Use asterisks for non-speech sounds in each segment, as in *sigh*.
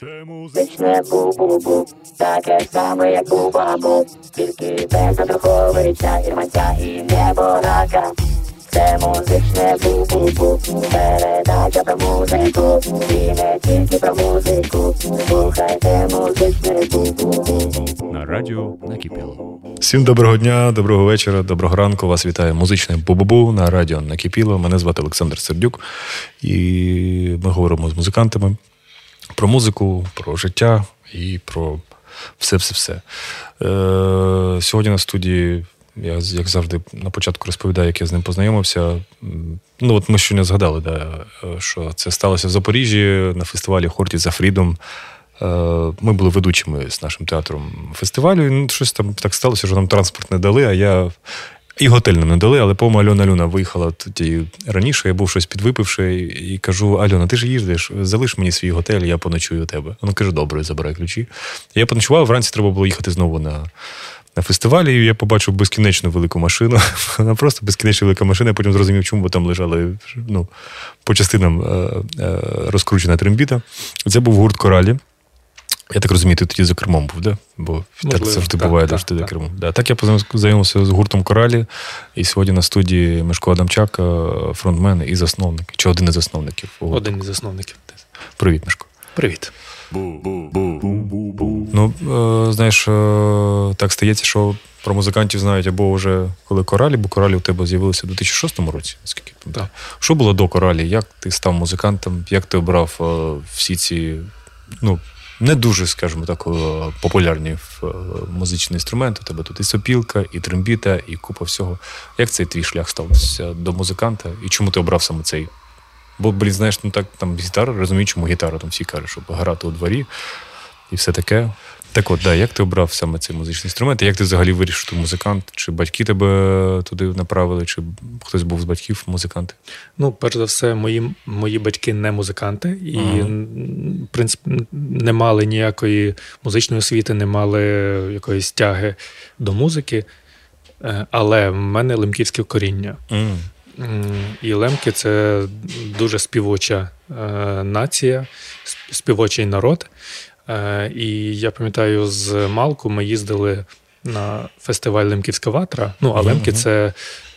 Це музичне бу-бу-бу, таке саме, як бу-бабу, тільки без Андруховича, Ірманця і неборака. Це музичне бу-бу-бу, передача про музику, і не тільки про музику. Слухайте музичне бу-бу-бу. На радіо накипіло. Всім доброго дня, доброго вечора, доброго ранку. Вас вітає музичне бу-бу-бу на радіо Накипіло. Мене звати Олександр Сердюк, і ми говоримо з музикантами про музику, про життя і про все-все-все. Е, Сьогодні на студії, я як завжди на початку розповідаю, як я з ним познайомився. Ну, от ми щойно згадали, да, що це сталося в Запоріжжі на фестивалі Хорті за Фрідом. Е, Ми були ведучими з нашим театром фестивалю, і ну, щось там так сталося, що нам транспорт не дали, а я. І готель нам не дали, але по Альона Люна виїхала тоді раніше, я був щось підвипивши, і кажу: Альона, ти ж їздиш, залиш мені свій готель, я поночую у тебе. Вона каже, добре, забирай ключі. Я поночував, вранці треба було їхати знову на, на фестивалі, і я побачив безкінечно велику машину. *laughs* Вона просто безкінечно велика машина, я потім зрозумів, чому бо там лежали ну, по частинам е, е, розкручена трембіта. Це був гурт Коралі. Я так розумію, ти тоді за кермом був, да? Бо так завжди так, буває, так, що ти за кермом. Да. Так я познайомився з гуртом Коралі, і сьогодні на студії Мишко Адамчак, е, фронтмен і засновник, чи один із засновників. Один із засновників. Привіт, Мишко. Привіт. Ну, е, знаєш, е, так стається, що про музикантів знають або вже коли коралі, бо коралі у тебе з'явилися у 2006 році, наскільки я пам'ятаю. Що було до коралі? Як ти став музикантом? Як ти обрав всі ці, ну, не дуже, скажімо так, е, популярні е, музичні інструменти? У тебе тут і сопілка, і трембіта, і купа всього. Як цей твій шлях стався до музиканта? І чому ти обрав саме цей? Бо, блін, знаєш, ну так там гітара, розумію, чому гітара, там всі кажуть, щоб грати у дворі і все таке. Так от, да, як ти обрав саме цей музичний інструмент? І як ти взагалі вирішив, що ти музикант? Чи батьки тебе туди направили, чи хтось був з батьків музиканти? Ну, перш за все, мої, мої батьки не музиканти і, в принципі, не мали ніякої музичної освіти, не мали якоїсь тяги до музики. Е, Але в мене лемківське коріння. М, І лемки це дуже співоча е, нація, співочий народ. Е, І я пам'ятаю, з Малку ми їздили на фестиваль Лемківська ватра. Ну, а лемки це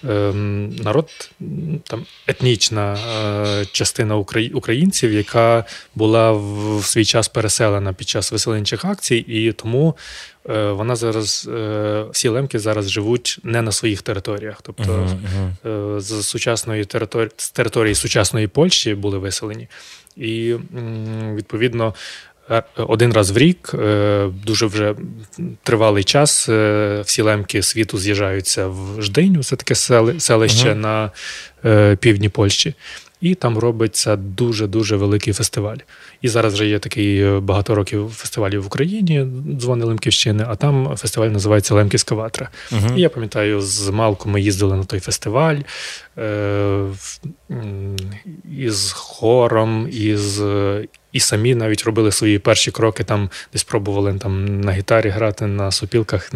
ем, народ, там етнічна е, частина украї- українців, яка була в, свій час переселена під час виселенчих акцій, і тому е, вона зараз всі лемки зараз живуть не на своїх територіях. Тобто з сучасної території з території сучасної Польщі були виселені. І відповідно. Е, Один раз в рік, е, дуже вже тривалий час, е, всі лемки світу з'їжджаються в Ждиню, це таке селище Мгм. на півдні Польщі. І там робиться дуже-дуже великий фестиваль. І зараз вже є такий багато років фестивалі в Україні, дзвони Лемківщини, а там фестиваль називається Лемківська ватра. Мгм. І я пам'ятаю, з Малку ми їздили на той фестиваль е, із хором, із, і самі навіть робили свої перші кроки, там десь пробували там, на гітарі грати, на сопілках,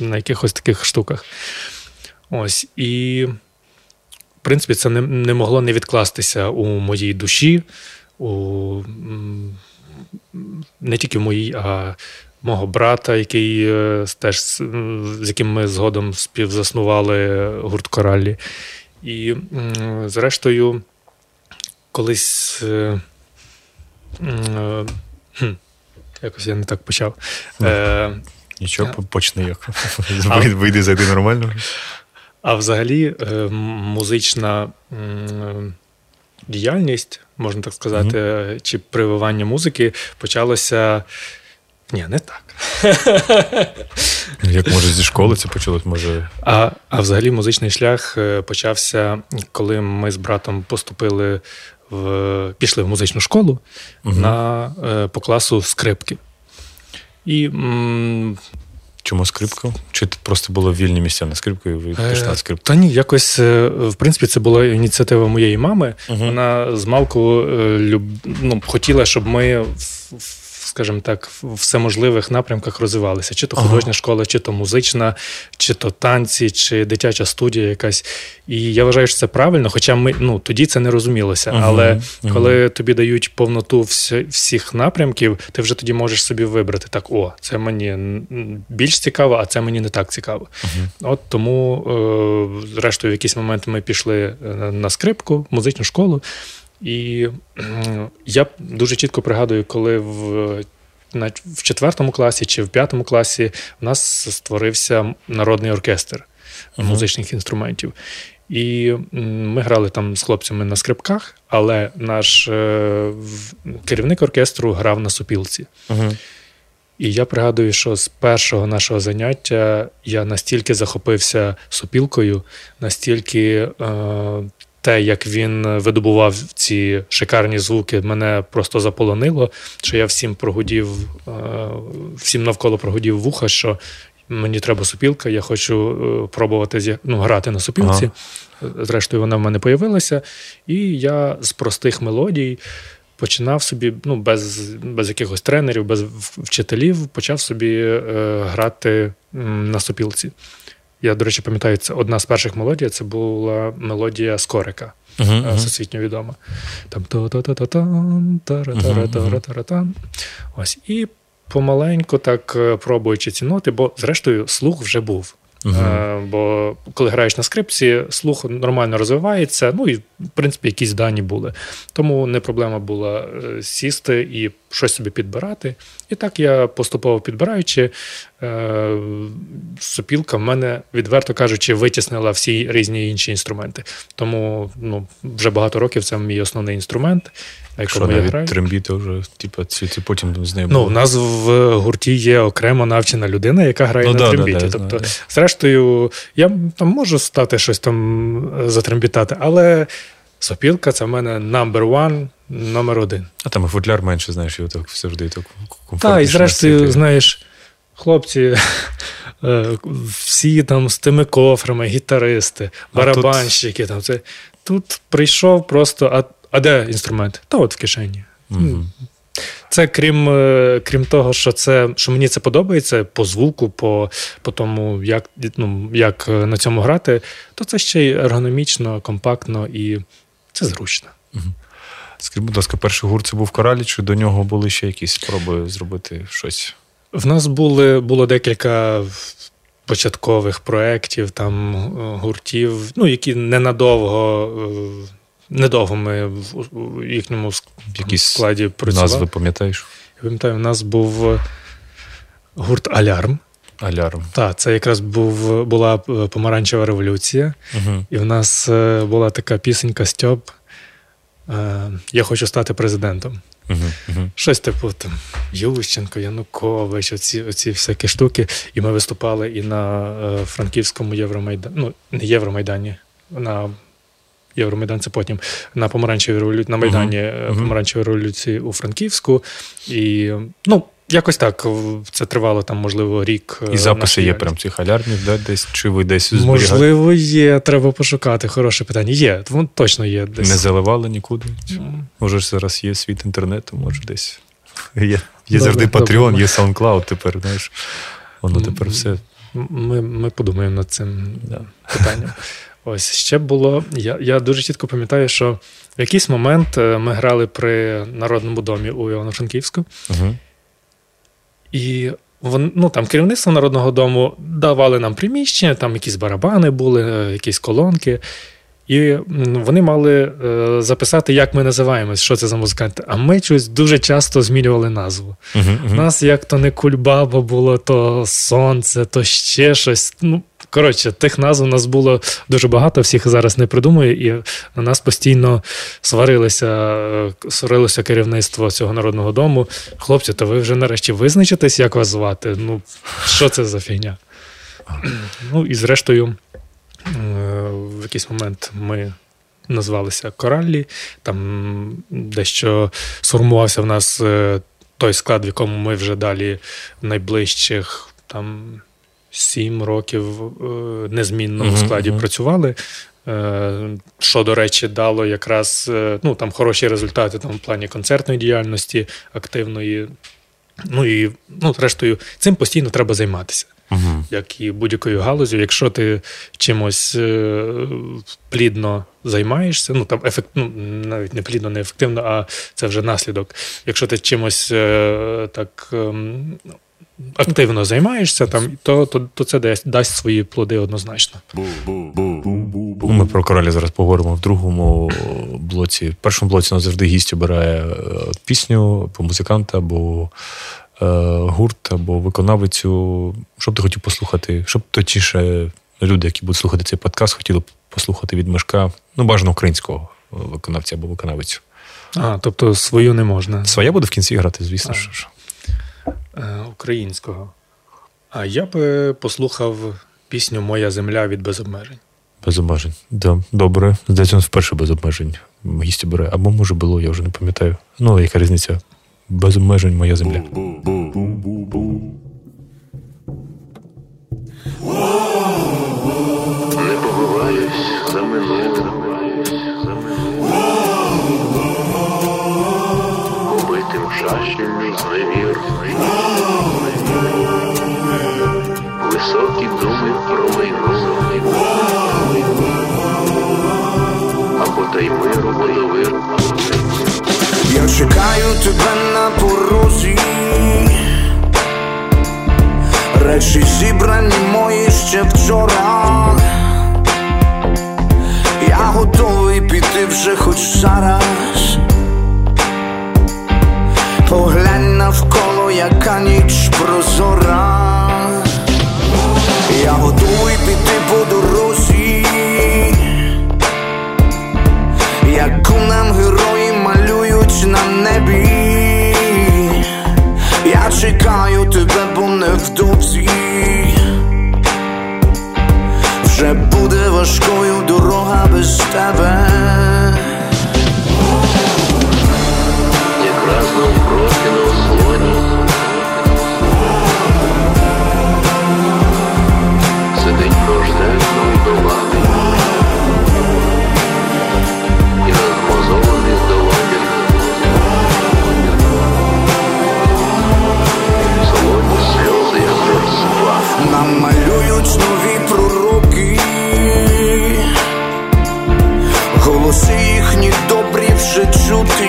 на якихось таких штуках. Ось. І, в принципі, це не, не могло не відкластися у моїй душі, у, не тільки в моїй, а мого брата, який е, теж з яким ми згодом співзаснували гурт Кораллі. І, зрештою, колись. Е, Якось я не так почав. Е, Нічого, почни як. *laughs* Вийди- зайди нормально. А взагалі, е, музична діяльність, можна так сказати, чи прививання музики почалося. Ні, не так. Як може зі школи це почалось, може. А, а взагалі музичний шлях почався, коли ми з братом поступили в пішли в музичну школу угу. на е, по класу скрипки. І м, Чому скрипка? Чи просто було вільні місця на скрипку і ви пішли на Е, скрипку? Та ні, якось, е, в принципі, це була ініціатива моєї мами. Угу. Вона з малку е, ну, хотіла, щоб ми в, в скажімо так, в всеможливих напрямках розвивалися: чи то художня ага. школа, чи то музична, чи то танці, чи дитяча студія якась. І я вважаю, що це правильно, хоча ми ну, тоді це не розумілося. Ага. Але ага. коли тобі дають повноту всі, всіх напрямків, ти вже тоді можеш собі вибрати так: о, це мені більш цікаво, а це мені не так цікаво. От тому, е, зрештою, в якийсь момент ми пішли е, на скрипку, музичну школу. І *clears throat* я дуже чітко пригадую, коли в в четвертому класі чи в п'ятому класі в нас створився народний оркестр uh-huh. музичних інструментів. І ми грали там з хлопцями на скрипках, але наш е, керівник оркестру грав на супілці. Uh-huh. І я пригадую, що з першого нашого заняття я настільки захопився супілкою, настільки е, те, як він видобував ці шикарні звуки, мене просто заполонило. Що я всім прогудів, е, всім навколо прогудів вуха, що мені треба супілка, я хочу е, пробувати ну, грати на супілці. Ага. Зрештою, вона в мене появилася, і я з простих мелодій. Починав собі, ну, без без якихось тренерів, без вчителів, почав собі е, грати на сопілці. Я, до речі, пам'ятаю, це одна з перших мелодій це була мелодія Скорика, uh-huh, всесвітньо відома. Там Ось. І помаленьку так е, пробуючи ці ноти, бо, зрештою, слух вже був. Uh-huh. Бо коли граєш на скрипці, слух нормально розвивається, ну і в принципі якісь дані були. Тому не проблема була сісти і щось собі підбирати. І так я поступово підбираючи, е, сопілка в мене, відверто кажучи, витіснила всі різні інші інструменти. Тому ну, вже багато років це мій основний інструмент. Якщо навіть граю. трембіти вже, типу, ці, ці потім з нею Ну, у нас в гурті є окремо навчена людина, яка грає ну, на да, трембіті. Да, да, тобто, зрештою, я там можу стати щось там затрембітати, але сопілка це в мене number one, номер один. А там і футляр менше, знаєш, і так завжди так комфортніше. Так, і зрештою, знаєш, хлопці. *laughs* Е, всі там з тими кофрами, гітаристи, барабанщики. Тут... Там, це, Тут прийшов просто, а а де інструмент? Та от в кишені. Угу. Це крім е, крім того, що це, що мені це подобається по звуку, по по тому, як ну, як е, на цьому грати, то це ще й ергономічно, компактно і це зручно. Угу. Скажіть, будь ласка, перший гурт це був коралі, чи до нього були ще якісь спроби зробити щось? В нас були, було декілька початкових проєктів, там е, гуртів, ну, які ненадовго недовго ми в їхньому Якісь складі працювали. Назви пам'ятаєш? Я пам'ятаю, у нас був е, гурт Алярм. Алярм. Так, це якраз був, була е, помаранчева революція, угу. і в нас е, була така пісенька Стьоп. Я хочу стати президентом. Uh-huh, uh-huh. Щось типу там Ющенко, Янукович, оці оці всякі штуки. І ми виступали і на е, Франківському Євромайдані, ну, не Євромайдані, на Євромайдан це потім на помаранчевій революції на Майдані uh-huh. Помаранчевої революції у Франківську. І ну, якось так це тривало там, можливо, рік. І записи є прям цих алярмів, да, десь чи ви десь зберігаєте? Можливо, є. Треба пошукати. Хороше питання. Є, вон точно є. десь. Не заливали нікуди. Mm. Може, зараз є світ інтернету, може десь. *laughs* Є є добре, завжди Patreon, є SoundCloud тепер, знаєш. Воно тепер все. Ми ми подумаємо над цим да. питанням. *laughs* Ось ще було. Я я дуже чітко пам'ятаю, що в якийсь момент е, ми грали при Народному домі у Івано-Франківську. Угу. І вон, ну, там керівництво Народного дому давали нам приміщення, там якісь барабани були, е, якісь колонки. І вони мали е, записати, як ми називаємось, що це за музиканти. А ми щось дуже часто змінювали назву. У uh-huh, uh-huh. нас як то не кульбаба було, то сонце, то ще щось. Ну, Коротше, тих назв у нас було дуже багато, всіх зараз не придумую, і на нас постійно сварилися, е, сварилося керівництво цього народного дому. Хлопці, то ви вже нарешті визначитесь, як вас звати? Ну, що це за фігня? *clears throat* Ну і зрештою. Е, в якийсь момент ми назвалися Кораллі, там дещо сформувався в нас е, той склад, в якому ми вже далі найближчих там сім років е, незмінно в складі uh-huh. працювали. Що, до речі, дало якраз ну, там хороші результати там, в плані концертної діяльності, активної. Ну і ну, зрештою, цим постійно треба займатися. Угу. Як і будь-якою галузю, якщо ти чимось е, плідно займаєшся, ну там ефект, ну, навіть не плідно, не ефективно, а це вже наслідок. Якщо ти чимось е, так ем, активно займаєшся, там, то, то, то це дасть, дасть свої плоди однозначно. Ми про коралі зараз поговоримо в другому блоці. В першому блоці нас завжди гість обирає е, пісню або музиканта, або е, гурт, або виконавицю. Що б ти хотів послухати? Щоб точніше люди, які будуть слухати цей подкаст, хотіли б послухати від мешка, ну, бажано українського виконавця або виконавицю. А, тобто свою не можна. Своя буде в кінці грати, звісно. А. ж. Е, українського. А я би послухав пісню Моя земля від без обмежень. Без обмежень. Да, добре. Здається, він вперше без обмежень гість бере. Або може було, я вже не пам'ятаю. Ну, яка різниця? Без обмежень моя земля. Високі думи про майно. Або та й миру водовир. Я чекаю тебе на порозі. Речі зібрані мої ще вчора. Я готовий піти вже хоч зараз. Поглянь навколо, яка ніч прозора. Я готовий піти по дорозі. Яку нам герої малюють на небі. Я чекаю тебе, бо невдовзі Вже буде важкою дорога без тебе. Якраз навпроти на ослоні. Сидить прожденно вдований. І на змозованих солоні сльози, як росла. Нам малюють нові пророки, голоси їхні добрі вже чути,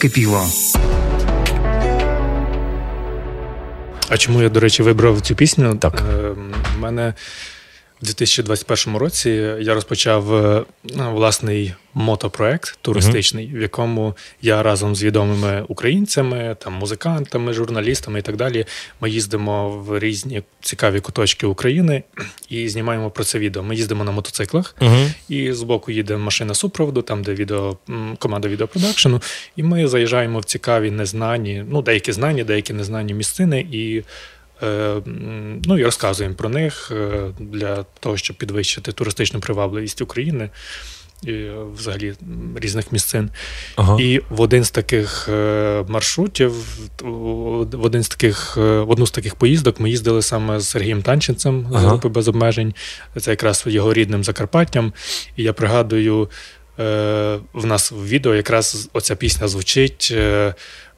накипіло. А чому я, до речі, вибрав цю пісню? Так. У в мене в 2021 році я розпочав е, власний мотопроект туристичний, в якому я разом з відомими українцями, там музикантами, журналістами і так далі. Ми їздимо в різні цікаві куточки України і знімаємо про це відео. Ми їздимо на мотоциклах, Угу. і збоку їде машина супроводу, там де відео команда відеопродакшену, і ми заїжджаємо в цікаві незнані, ну деякі знані, деякі незнані місцини і. Е, Ну і розказуємо про них е, для того, щоб підвищити туристичну привабливість України і е, взагалі різних місцин. Ага. І в один з таких маршрутів, в один з таких, в одну з таких поїздок ми їздили саме з Сергієм Танченцем з групи без обмежень. Це якраз його рідним Закарпаттям. І я пригадую, в нас в відео якраз оця пісня звучить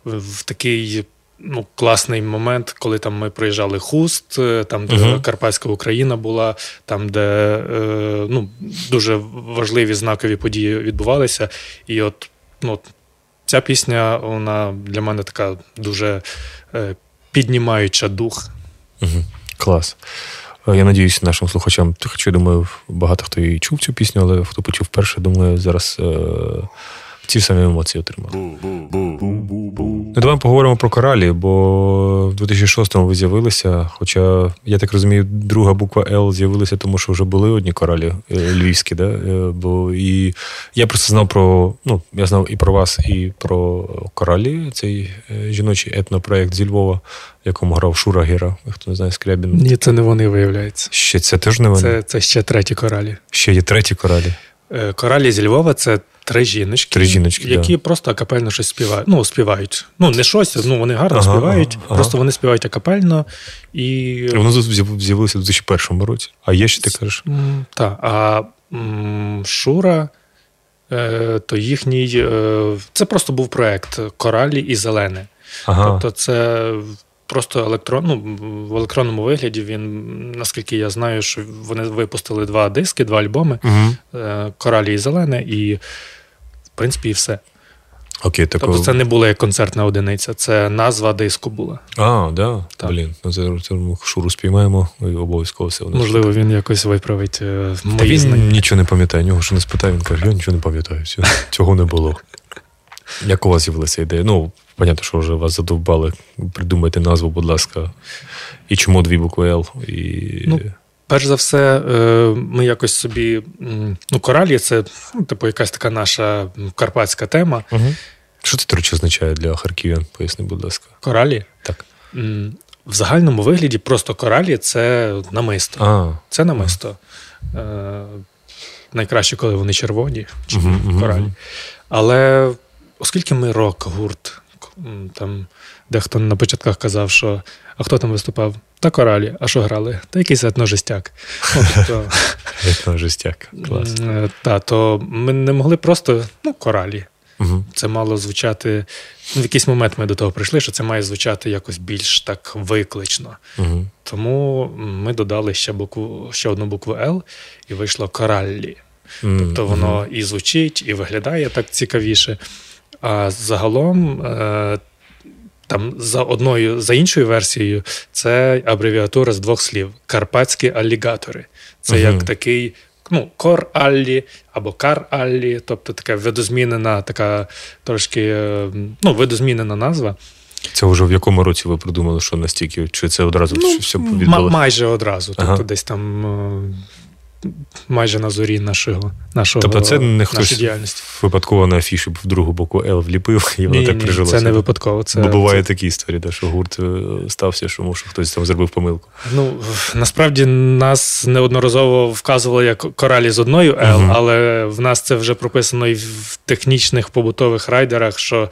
в такий. Ну, класний момент, коли там ми проїжджали хуст, е, там, де Мгм. Карпатська Україна була, там, де е, ну, дуже важливі знакові події відбувалися. І от, ну, от ця пісня, вона для мене така дуже е, піднімаюча дух. Угу. Клас. Е, Я надіюсь, нашим слухачам, хоча я думаю, багато хто і чув цю пісню, але хто почув вперше, думаю, зараз е, ці самі емоції отримали. Ну, давай поговоримо про коралі, бо в 2006-му ви з'явилися. Хоча, я так розумію, друга буква Л з'явилася, тому що вже були одні коралі е, львівські, да? Е, Бо і я просто знав про, ну, я знав і про вас, і про коралі, цей е, жіночий етнопроект зі Львова, в якому грав Шура Гера, хто не знає, Скрябін. Ні, це не вони виявляється. Ще це теж не вони. Це, це ще треті коралі. Ще є треті коралі. Е, Коралі зі Львова це три жіночки, Три жіночки, які да. просто акапельно щось співають. Ну, співають. Ну, не щось, ну вони гарно Ага, співають, ага. просто вони співають акапельно і. Воно з'яв- з'явилося в 2001 році. А є ще ти кажеш? Так, а м, Шура, е, то їхній. Е, це просто був проект Коралі і Зелене. Ага. Тобто, це просто електрон, ну, в електронному вигляді він, наскільки я знаю, що вони випустили два диски, два альбоми Угу. е, Коралі і Зелене, і в принципі і все. Окей, так. Тобто це не була як концертна одиниця, це назва диску була. А, да? Так. Блін, ну це, це шуру спіймаємо і обов'язково все. нас Можливо, він якось виправить е, мої він нічого не пам'ятає, нього що не спитав, він каже, я нічого не пам'ятаю, цього не було. Як у вас з'явилася ідея? Ну, понятно, що вже вас задовбали. Придумайте назву, будь ласка. І чому дві букви Л? І... Ну, Перш за все, е, ми якось собі. Ну, коралі це ну, типу якась така наша карпатська тема. угу. Що це, до речі, означає для харків'ян? Поясни, будь ласка. Коралі. Так. В загальному вигляді просто коралі це намисто. А, Це намисто. Е, найкраще, коли вони червоні, чи мгм, коралі. мгм. Але оскільки ми рок-гурт, там дехто на початках казав, що а хто там виступав? Та коралі, а що грали? Та якийсь етножестяк. Ну, тобто, *laughs* етно. Клас. е, та, то ми не могли просто ну, коралі. Угу. Це мало звучати. Ну, в якийсь момент ми до того прийшли, що це має звучати якось більш так виклично. Угу. Тому ми додали ще букву, ще одну букву Л, і вийшло кораллі. Тобто воно і звучить, і виглядає так цікавіше. А загалом, е, там за одною, за іншою версією, це абревіатура з двох слів: карпатські алігатори. Це Мгм. як такий. Ну, кор-аллі або кар-аллі, тобто така видозмінена, така трошки е, ну, видозмінена назва. Це вже в якому році ви придумали, що настільки? Чи це одразу Ну, все відбулося? майже одразу. Тобто Ага. десь там е, майже на зорі нашого, нашого Тобто це не хтось діяльності. випадково на афіші в другу боку Л вліпив, і воно Ні, так ні, прижилося. це не випадково. Це, Бо бувають це- такі історії, да, що гурт е, стався, що може хтось там зробив помилку. ну, насправді нас неодноразово вказували як коралі з одною L, Мгм. але в нас це вже прописано і в технічних побутових райдерах, що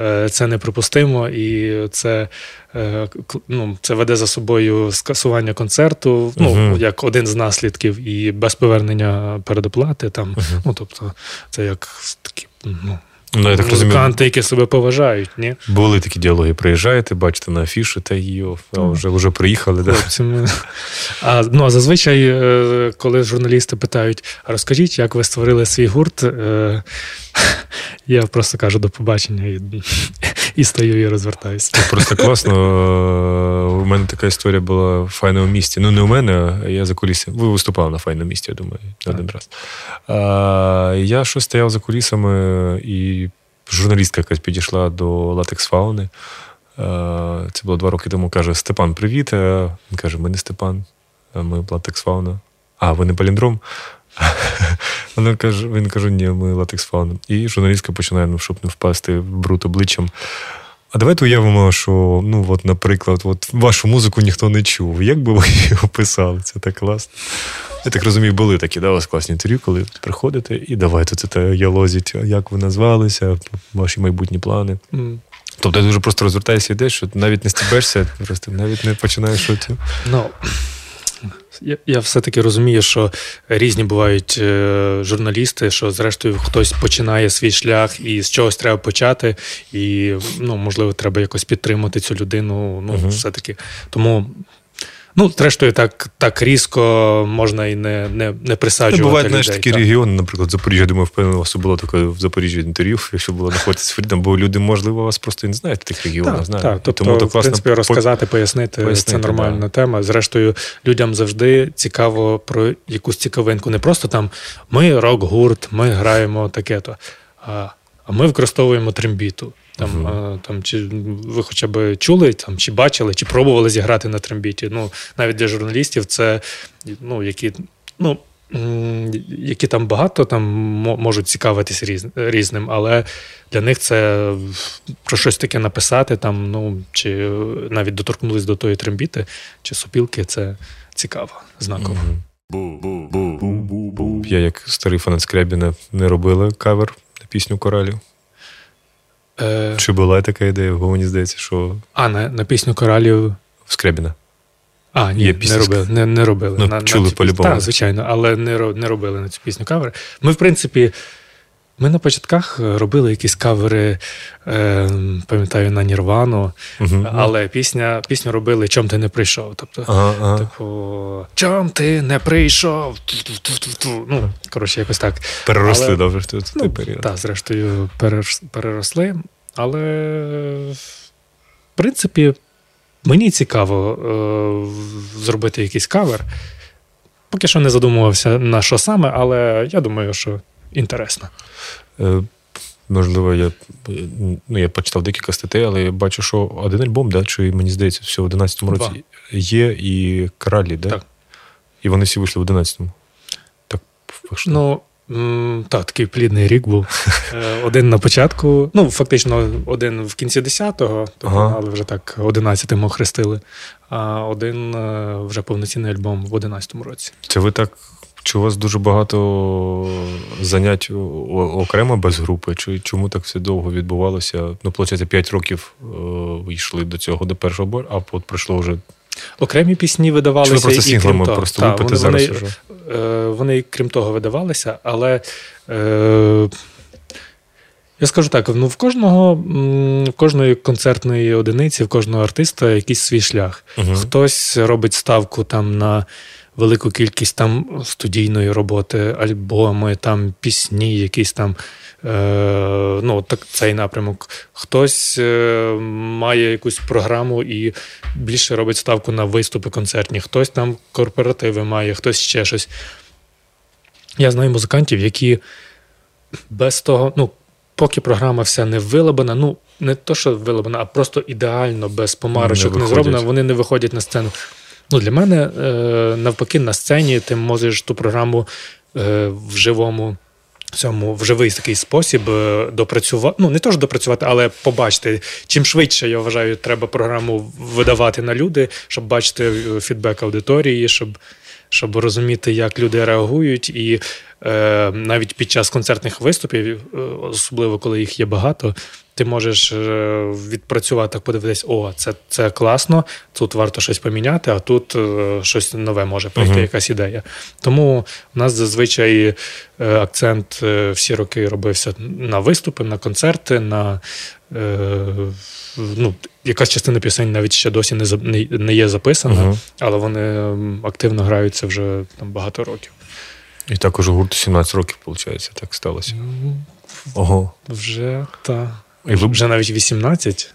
е, це неприпустимо, і це, ну, це веде за собою скасування концерту, ну, Мгм. як один з наслідків, і без повернення передоплати. Там, ну, тобто, це як такі. Ну, Ну, я так розумію, музиканти, які себе поважають, ні? були такі діалоги. Приїжджаєте, бачите на афіші, та йо, а вже, вже приїхали. Да? А, ну, а зазвичай, е, коли журналісти питають, а розкажіть, як ви створили свій гурт, е, *laughs* я просто кажу до побачення і, І стою і розвертаюся. Просто класно. У мене така історія була в файному місті. Ну, не у мене, а я за кулісами. Ви виступали на файному місті, я думаю, не один раз. А, Я щось стояв за кулісами, і журналістка якась підійшла до латекс фауни. Це було два роки тому. Каже: Степан, привіт. Він каже: Ми не Степан, ми латекс фауна. А, ви не паліндром? *laughs* Вона каже, він каже, ні, ми латекс фауна. І журналістка починає, ну, щоб не впасти в брут обличчям. А давайте уявимо, що, ну, от, наприклад, от вашу музику ніхто не чув. Як би ви її описали? Це так класно. Я так розумію, були такі, да, у вас класні інтерв'ю, коли приходите, і давайте це те ялозіть, як ви назвалися, ваші майбутні плани. М. Тобто ти дуже просто розвертаєшся і йдеш, що навіть не стебешся, просто навіть не починаєш. Ну, я, я все-таки розумію, що різні бувають е, журналісти, що зрештою хтось починає свій шлях і з чогось треба почати, і ну, можливо, треба якось підтримати цю людину. Ну, Мгм. все-таки. Тому. Ну, зрештою, так, так різко можна і не, не, не присаджувати. Ну, бувають, знаєш, такі так. регіони, наприклад, Запоріжжя, думаю, впевнено, у вас було таке в Запоріжжі інтерв'ю, *laughs* якщо було знаходитися Фрідом, бо люди, можливо, вас просто і не знають в тих регіонах. Так, знають. так. Тобто, тому то в класно принципі, розказати, пояснити, пояснити, це нормальна да. тема. Зрештою, людям завжди цікаво про якусь цікавинку. Не просто там ми рок-гурт, ми граємо таке-то. А ми використовуємо трембіту. Там, а, там, чи ви хоча б чули, там, чи бачили, чи пробували зіграти на трембіті. Ну, навіть для журналістів це ну, які. Ну, які там багато там можуть цікавитись різ, різним, але для них це про щось таке написати, там, ну, чи навіть доторкнулись до тої трембіти, чи сопілки, це цікаво, знаково. Я, як старий фанат Скрябіна, не робила кавер на пісню коралів. Е, Чи була така ідея? Бо мені здається, що а, на, на пісню коралів. в Скребіна? А, ні, Є не робили. Не, не робили. Ну, на, чули на цю по-любому. Так, звичайно, але не, не робили на цю пісню кавер. Ми, в принципі, ми на початках робили якісь кавери, е, пам'ятаю, на Нірвану, Мгм. але пісня, пісню робили Чом ти не прийшов. Тобто, ага. Типу, чом ти не прийшов? Ну, коротше, якось так. Переросли але- добре в той Ну, період. так, зрештою, переросли. Але, в принципі, мені цікаво е, зробити якийсь кавер. Поки що не задумувався на що саме, але я думаю, що інтересно. Е, Можливо, я, ну, я почитав декілька статей, але я бачу, що один альбом, да, чи мені здається, все в 11-му році Два. є і Кралі, да? Так. І вони всі вийшли в 11-му. Так. Ну, так, такий плідний рік був. Е, Один на початку, ну, фактично, один в кінці 10-го, тобто, Ага. але вже так 11-му охрестили, а один е, вже повноцінний альбом в 11-му році. Це ви так. Чи у вас дуже багато занять окремо без групи? Чи чому так все довго відбувалося? Ну, виходить, 5 років е, йшли до цього до першого бою, а от пройшло вже. Окремі пісні Чи ви видавалися. просто і крім того, просто Та, вони, зараз Вони, уже? е, вони, крім того, видавалися, але. Е, я скажу так: ну, в кожного в кожної концертної одиниці, в кожного артиста якийсь свій шлях. Мгм. Хтось робить ставку там на велику кількість там студійної роботи, альбоми, там пісні, якісь там. Е, ну, так, цей напрямок. Хтось е, має якусь програму і більше робить ставку на виступи концертні, хтось там корпоративи має, хтось ще щось. Я знаю музикантів, які без того, ну, поки програма вся не вилабана, ну, не то, що вилабана, а просто ідеально, без помарочок Не не, зроблена, вони не виходять на сцену. Ну, для мене, е, навпаки, на сцені ти можеш ту програму е, в живому. Цьому в живий такий спосіб е, допрацювати. Ну, не то ж допрацювати, але побачити. Чим швидше, я вважаю, треба програму видавати на люди, щоб бачити фідбек аудиторії, щоб, щоб розуміти, як люди реагують. І е, навіть під час концертних виступів, е, особливо коли їх є багато, ти можеш е, відпрацювати, так подивитись, о, це, це класно, тут варто щось поміняти, а тут е, щось нове може прийти, Мгм. якась ідея. Тому у нас зазвичай е, акцент всі роки робився на виступи, на концерти, на ну, якась частина пісень навіть ще досі не, не, не є записана, Мгм. але вони активно граються вже там багато років. І також у гурту 17 років, виходить, так сталося. Ну, Ого. Вже та. І ви Вже навіть 18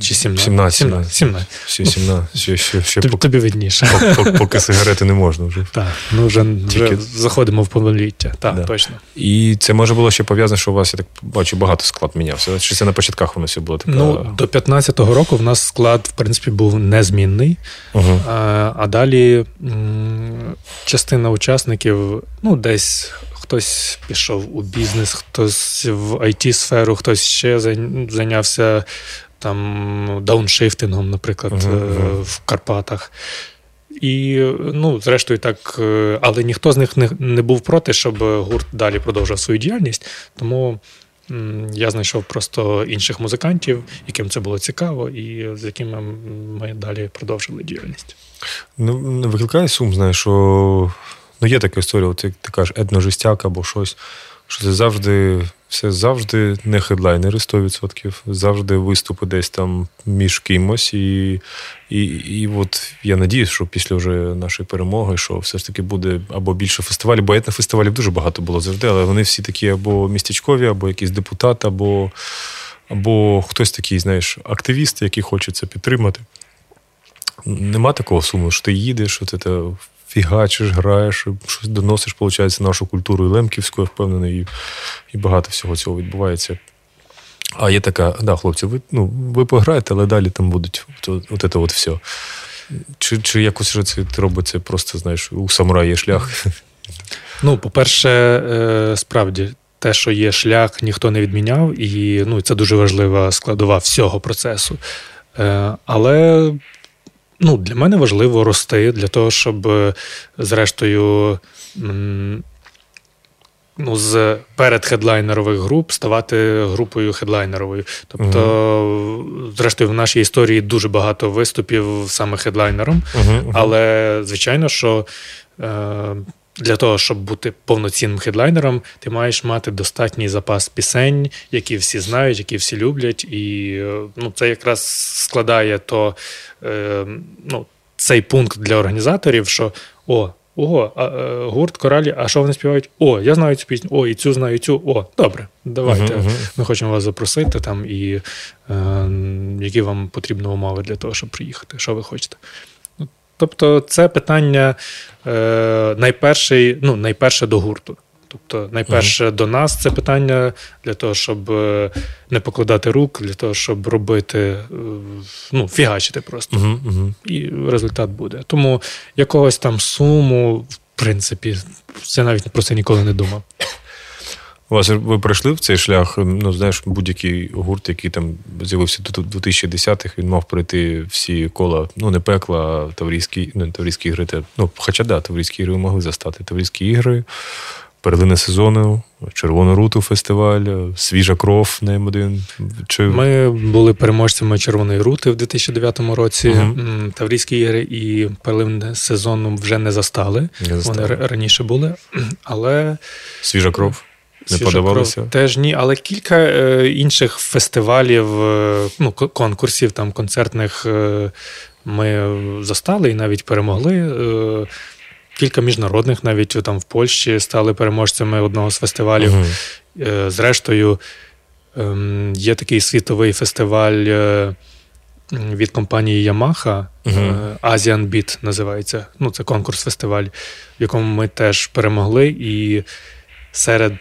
чи 17? 17, 17. 17. ще 17, ще, ще, ще Тобі, поки, тобі видніше. поки, поки сигарети не можна вже. *laughs* Так, ну вже, вже Тільки- заходимо в повноліття. Так, Да. точно. І це може було ще пов'язано, що у вас, я так бачу, багато склад мінявся. Чи це на початках воно все було таке? Ну, до 15-го року в нас склад, в принципі, був незмінний. угу. А, а далі м, частина учасників, ну, десь хтось пішов у бізнес, хтось в it сферу хтось ще зайнявся там дауншифтингом, наприклад, е, в Карпатах. І, ну, зрештою, так, е, але ніхто з них не, не був проти, щоб гурт далі продовжував свою діяльність. Тому я знайшов просто інших музикантів, яким це було цікаво, і з якими ми далі продовжили діяльність. Ну, не викликає сум, знаєш, що ну, є така історія, от як ти кажеш, етножестяк або щось, що це завжди, все завжди не хедлайнери 100%, завжди виступи десь там між кимось. І, і, і от я надіюсь, що після вже нашої перемоги, що все ж таки буде або більше фестивалів, бо етнофестивалів дуже багато було завжди, але вони всі такі або містечкові, або якийсь депутат, або, або хтось такий, знаєш, активіст, який хоче це підтримати. Нема такого суму, що ти їдеш, що ти фігачиш, граєш, щось доносиш, виходить, нашу культуру і лемківську, я впевнений, і, і багато всього цього відбувається. А є така, да, хлопці, ви, ну, ви пограєте, але далі там будуть от, от це от все. Чи, чи якось же це робиться просто, знаєш, у самураї є шлях? *laughs* Ну, по-перше, е, справді, те, що є шлях, ніхто не відміняв, і ну, це дуже важлива складова всього процесу. Е, Але ну, для мене важливо рости для того, щоб, е, зрештою, ну, з передхедлайнерових груп ставати групою хедлайнеровою. Тобто, зрештою, в нашій історії дуже багато виступів саме хедлайнером. Але звичайно, що е, для того, щоб бути повноцінним хедлайнером, ти маєш мати достатній запас пісень, які всі знають, які всі люблять. І е, ну, це якраз складає то, е, ну, цей пункт для організаторів, що о. Ого, а, е, гурт коралі, а що вони співають? О, я знаю цю пісню, о, і цю знаю, і цю. О, добре, давайте. Мгм, мгм. Ми хочемо вас запросити там, і е, які вам потрібні умови для того, щоб приїхати. Що ви хочете? Ну, Тобто, це питання е, найперше, ну, найперше до гурту. Тобто, найперше до нас це питання для того, щоб е, не покладати рук, для того, щоб робити, е, ну, фігачити просто. Угу. І результат буде. Тому якогось там суму, в принципі, це навіть про це ніколи не думав. У вас ви пройшли в цей шлях? Ну, знаєш, будь-який гурт, який там з'явився до 2010-х, він мав пройти всі кола, ну не пекла, а таврійські, ну, таврійські ігри. Ну, хоча да, таврійські ігри могли застати. Таврійські ігри, перлини сезону, Червону руту фестиваль, свіжа кров на М1. Чи... Ми були переможцями червоної рути в 2009 році. М, Таврійські ігри і переливне сезону вже не застали. Не застали. Вони раніше були, *clears throat* але Свіжа кров. Не «Свіжа подавалося? кров» Теж ні, але кілька е, інших фестивалів, е, ну, конкурсів там концертних е, ми застали і навіть перемогли. Е, Кілька міжнародних навіть там в Польщі стали переможцями одного з фестивалів. Е, Зрештою, ем, є такий світовий фестиваль е, від компанії Yamaha, е, Asian Beat називається. Ну, це конкурс-фестиваль, в якому ми теж перемогли. І серед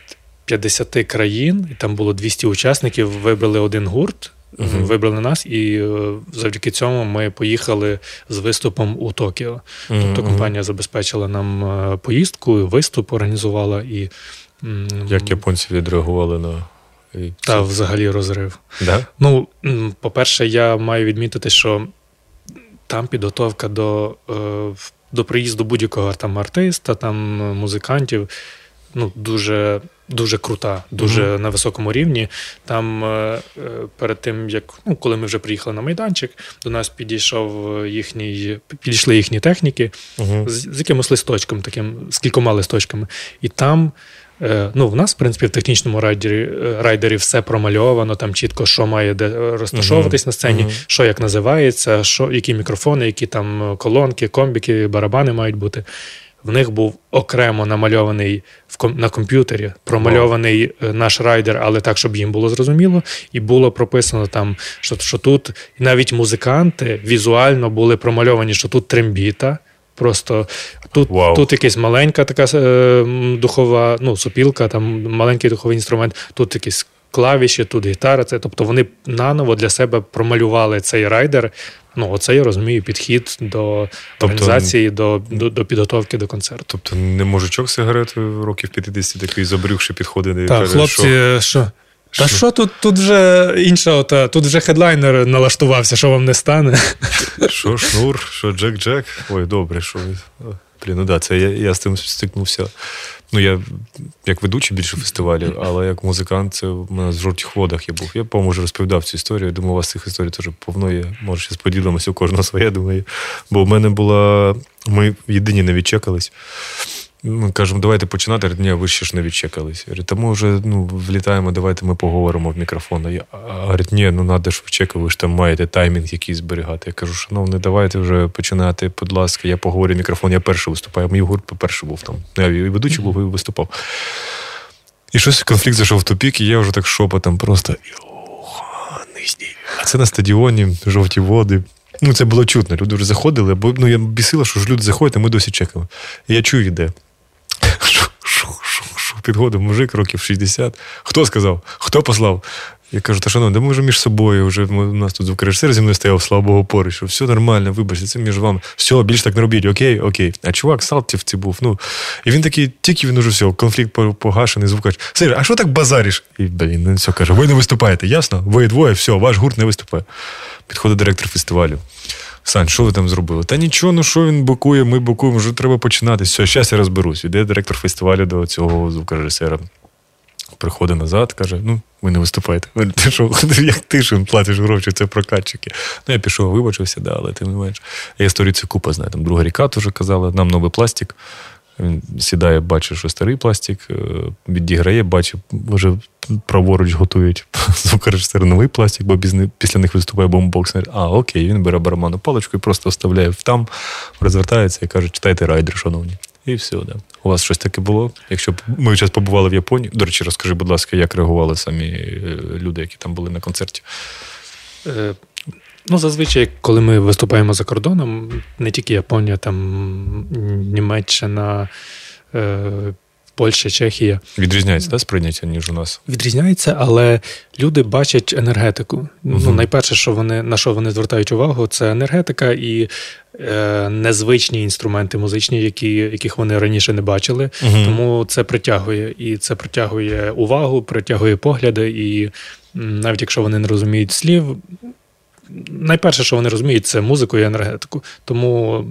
50 країн, і там було 200 учасників, вибрали один гурт. Мгм. Вибрали нас, і е, завдяки цьому ми поїхали з виступом у Токіо. Тобто компанія забезпечила нам е, поїздку, виступ організувала і Як японці відреагували на. та взагалі розрив. Да? Ну, по-перше, я маю відмітити, що там підготовка до, е, до приїзду будь-якого там артиста, там музикантів. Ну, дуже, дуже крута, дуже на високому рівні. Там е, е, перед тим, як ну, коли ми вже приїхали на майданчик, до нас підійшов їхній, підійшли їхні техніки Угу. з, з якимось листочком, таким, з кількома листочками. І там, е, ну, в нас, в принципі, в технічному райдері, райдері все промальовано, там чітко, що має де розташовуватись на сцені, Мгм. що як називається, що, які мікрофони, які там колонки, комбіки, барабани мають бути. В них був окремо намальований в ком- на комп'ютері, промальований е, наш райдер, але так, щоб їм було зрозуміло. І було прописано там, що, що тут навіть музиканти візуально були промальовані, що тут трембіта. Просто тут, Вау. тут якась маленька така е, духова, ну, сопілка, там маленький духовий інструмент, тут якісь клавіші, тут гітара. Це, тобто вони наново для себе промалювали цей райдер. Ну, оце я розумію підхід до організації, до, до, до підготовки до концерту. Тобто не мужичок сигаретою років 50 такий забрюхши підходить і Так, каже, хлопці, що що? Та Що? що тут, тут вже інша, ота, тут вже хедлайнер налаштувався, що вам не стане. *laughs* Що шнур, що Джек-Джек. Ой, добре, що ви. Блін, ну да, це я, я з тим стикнувся. Ну, я як ведучий більше фестивалів, але як музикант, це в мене в жовтих водах я був. Я, по-моєму, вже розповідав цю історію. Думаю, у вас цих історій теж повно є. Може, ще поділимося у кожного своє, думаю. Бо в мене була. Ми єдині не відчекались. Ми кажемо, давайте починати. Ні, ви ще ж не відчекались. Ми вже ну, влітаємо, давайте ми поговоримо в мікрофон. А говорить, ні, ну треба ж вчекати, ви ж там маєте таймінг якийсь зберігати. Я кажу, шановний, давайте вже починати, будь ласка, я поговорю мікрофон, я перший виступаю. Мій гурт перший був там. Ну, Я і ведучий був і виступав. І щось конфлікт зайшов в тупік, і я вже так шепотом просто. А це на стадіоні, жовті води. Ну, це було чутно. Люди вже заходили, бо ну, я бісила, що ж люди заходять, а ми досі чекаємо. І я чую, йде. Підходив мужик років 60. Хто сказав? Хто послав? Я кажу, та шановні, да ми вже між собою, вже у нас тут звукорежисер зі мною стояв, слава Богу, поруч, що все нормально, вибачте, це між вами. Все, більше так не робіть, окей, окей. А чувак Салтівці був. Ну, і він такий, тільки він уже все, конфлікт по- погашений, звукач. Сергій, а що так базариш? І блін, він все каже, ви не виступаєте, ясно? Ви двоє, все, ваш гурт не виступає. Підходить директор фестивалю. Сань, що ви там зробили? Та нічого, ну що він бокує, ми бокуємо, вже треба починати. Все, зараз я розберусь. Іде директор фестивалю до цього звукорежисера. Приходить назад, каже: ну, ви не виступаєте. Ти що, *laughs* як ти ж платиш гроші, це прокатчики. Ну, я пішов, вибачився, да, але тим не менш. Я історію цю купа знаю. Там друга ріка теж казала, нам новий пластик. Він сідає, бачить, що старий пластик, е, відіграє, бачить, вже праворуч готують *laughs* звукорежисер новий пластик, бо після них виступає бомбокс. А, окей, він бере барабанну паличку і просто вставляє в там, розвертається і каже, читайте райдер, шановні. І все, да. У вас щось таке було? Якщо ми зараз побували в Японії, до речі, розкажи, будь ласка, як реагували самі е, люди, які там були на концерті. Е, Ну, зазвичай, коли ми виступаємо за кордоном, не тільки Японія, там Німеччина, е, Польща, Чехія, Відрізняється да, сприйняття, ніж у нас. відрізняється, але люди бачать енергетику. Ну, найперше, що вони на що вони звертають увагу, це енергетика і е, незвичні інструменти музичні, які, яких вони раніше не бачили. Мгм. Тому це притягує. І це притягує увагу, притягує погляди. І навіть якщо вони не розуміють слів, найперше, що вони розуміють, це музику і енергетику. Тому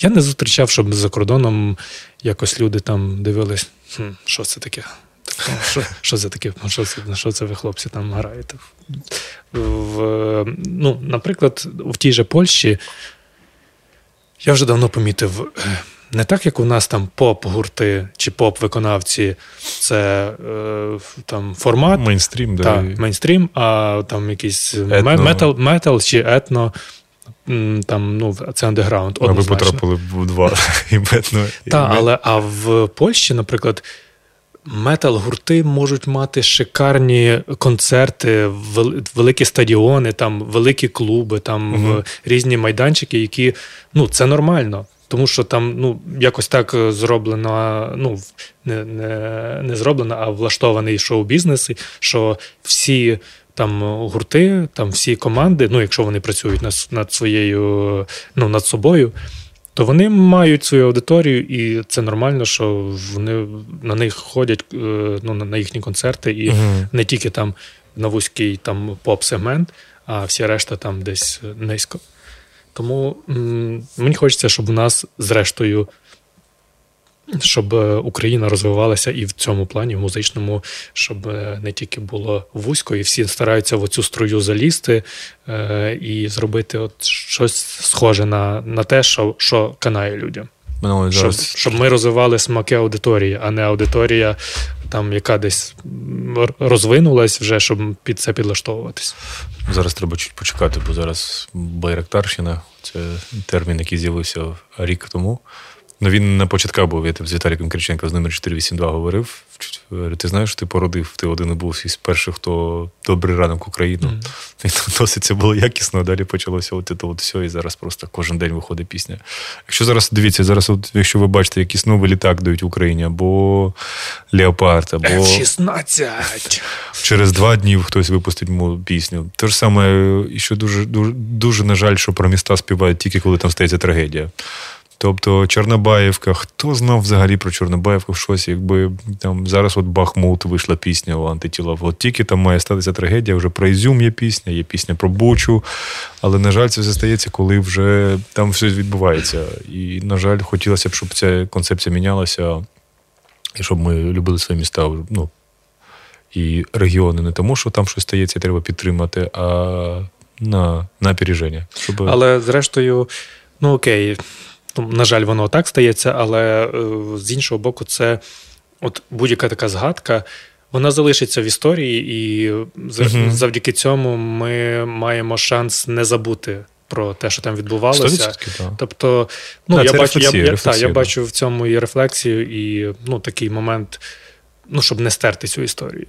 я не зустрічав, щоб за кордоном якось люди там дивились, хм, що це таке. Тобто, Що, що це таке? Що це, на що це ви, хлопці, там граєте? В, ну, наприклад, в тій же Польщі я вже давно помітив, е, не так, як у нас там поп-гурти чи поп-виконавці, це е, там формат, Мейнстрім, да. та, мейнстрім, а там якийсь метал, метал чи етно. Там, ну, це андеграунд. Ви потрапили в два *laughs* і бетно. Так, але а в Польщі, наприклад, метал-гурти можуть мати шикарні концерти, великі стадіони, там великі клуби, там різні майданчики, які ну це нормально. Тому що там ну, якось так е, зроблено, ну, не, не, не зроблено, а влаштований шоу-бізнес, що всі там гурти, там всі команди, ну, якщо вони працюють над, над своєю, ну, над собою, то вони мають свою аудиторію, і це нормально, що вони на них ходять е, ну, на- їхні концерти, і Мгм. не тільки там на вузький там поп-сегмент, а всі решта там десь низько. Тому м, мені хочеться, щоб у нас, зрештою, щоб е, Україна розвивалася і в цьому плані, в музичному, щоб е, не тільки було вузько, і всі стараються в оцю струю залізти е, і зробити от щось схоже на, на те, що, що канає людям. Ну, Щоб, щоб ми розвивали смаки аудиторії, а не аудиторія, там, яка десь розвинулась вже, щоб під це підлаштовуватись. Зараз треба чуть почекати, бо зараз Байрактарщина це термін, який з'явився рік тому. Ну він на початках був, я з Віталіком Криченко з номер 482 говорив. Ти знаєш, ти породив, ти один був із перших, хто добрий ранок Україну. *laughs* І досить це було якісно, а далі почалося от це от все, і зараз просто кожен день виходить пісня. Якщо зараз дивіться, зараз, от, якщо ви бачите, якийсь новий літак дають в Україні, або Леопард, або F-16. *laughs* через два дні хтось випустить пісню. Те ж саме, і що дуже, дуже, дуже, на жаль, що про міста співають тільки коли там стається трагедія. Тобто Чорнобаївка, хто знав взагалі про Чорнобаївку щось, якби там зараз от Бахмут вийшла пісня у антитіла. От тільки там має статися трагедія, вже про Ізюм є пісня, є пісня про Бучу. Але, на жаль, це все стається, коли вже там все відбувається. І, на жаль, хотілося б, щоб ця концепція мінялася, і щоб ми любили свої міста. Ну, і регіони не тому, що там щось стається, треба підтримати, а на, на опереження. Щоб... Але зрештою, ну окей, на жаль, воно так стається, але е, з іншого боку, це от будь-яка така згадка. Вона залишиться в історії, і завдяки цьому ми маємо шанс не забути про те, що там відбувалося. 100%, так. Тобто, ну Да, я бачу, я, рефлексія, я, та, рефлексія, я да. бачу в цьому і рефлексію, і ну, такий момент, ну, щоб не стерти цю історію.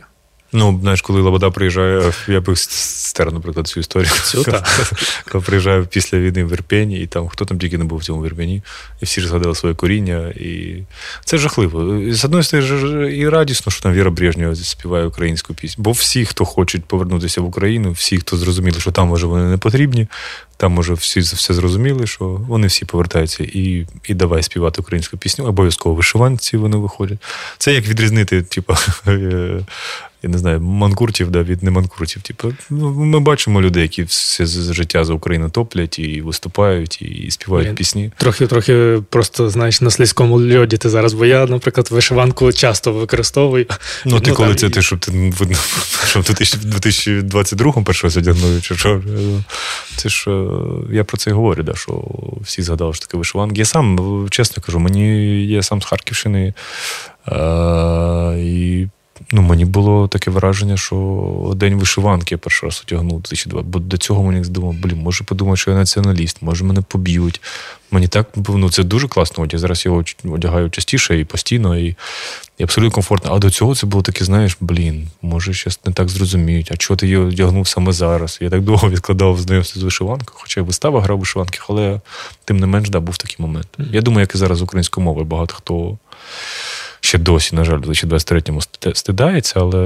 Ну, знаєш, коли Лобода приїжджає, я би стер, наприклад, цю історію. Так. Коли приїжджає після війни в Ірпені, і там хто там тільки не був в цьому Ірпені, і всі ж згадали своє коріння. І це жахливо. І, З одної сторони, і радісно, що там Віра Брежнєва співає українську пісню. Бо всі, хто хочуть повернутися в Україну, всі, хто зрозуміли, що там може вони не потрібні, там може всі все зрозуміли, що вони всі повертаються і, і давай співати українську пісню. Обов'язково вишиванці вони виходять. Це як відрізнити, типу, *laughs* е, я не знаю, манкуртів да, від неманкуртів. Типу, ну, ми бачимо людей, які все з- життя за Україну топлять і виступають, і співають Блін. пісні. Трохи, трохи просто, знаєш, на слизькому льоді ти зараз, бо я, наприклад, вишиванку часто використовую. Ну, ти коли там це і- ти, щоб ти ну, видно, *laughs* що в 2022 першого одягнув, чи що? Це ж е, я про це і говорю, да, що всі згадали, що таке вишиванки. Я сам, чесно кажу, мені я сам з Харківщини. Е, і ну, мені було таке враження, що день вишиванки я перший раз одягнув 2002. Бо до цього мені здумав, блін, може подумати, що я націоналіст, може мене поб'ють. Мені так ну, це дуже класно одяг. Зараз його одягаю частіше і постійно, і, і абсолютно комфортно. А до цього це було таке, знаєш, блін, може, щось не так зрозуміють, а чого ти її одягнув саме зараз? Я так довго відкладав знайомство з вишиванкою, хоча я вистава грав вишиванки, але тим не менш, да, був такий момент. Я думаю, як і зараз українською мовою багато хто ще досі, на жаль, в 2023-му стидається, але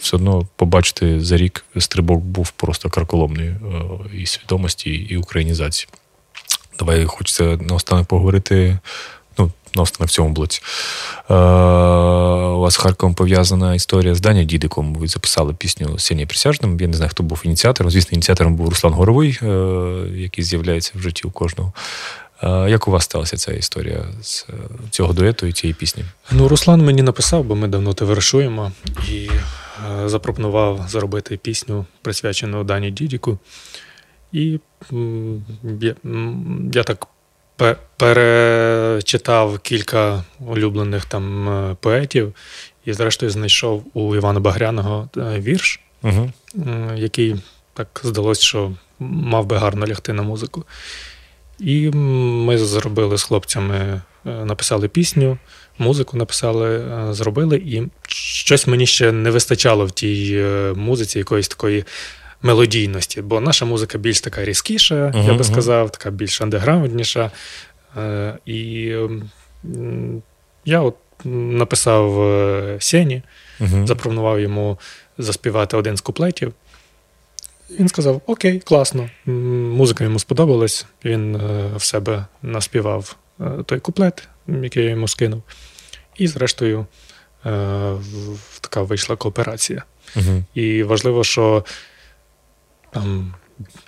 все одно побачити за рік стрибок був просто карколомний е, і свідомості, і українізації. Давай хочеться наостанок поговорити. Ну, наостанок в цьому блоці. Е, у вас з Харковом пов'язана історія з Дані Дідиком. Ви записали пісню Сінія Присяжним. Я не знаю, хто був ініціатором. Звісно, ініціатором був Руслан Горовий, е, який з'являється в житті у кожного. Е, як у вас сталася ця історія з е, цього дуету і цієї пісні? Ну, Руслан мені написав, бо ми давно товаришуємо, і е, запропонував зробити пісню, присвячену Дані Дідіку. І я, я так перечитав кілька улюблених там поетів, і, зрештою, знайшов у Івана Багряного вірш, Угу. який так здалося, що мав би гарно лягти на музику. І ми зробили з хлопцями, е, написали пісню, музику написали, е, зробили, і щось мені ще не вистачало в тій е, музиці якоїсь такої мелодійності, бо наша музика більш така різкіша, я Мгм, би сказав, така більш андеграундніша. І я от написав Сені, Угу. запропонував йому заспівати один з куплетів. Він сказав: Окей, класно. Музика йому сподобалась. Він е, в себе наспівав е, той куплет, який я йому скинув. І, зрештою, е, така вийшла кооперація. Угу. І важливо, що там.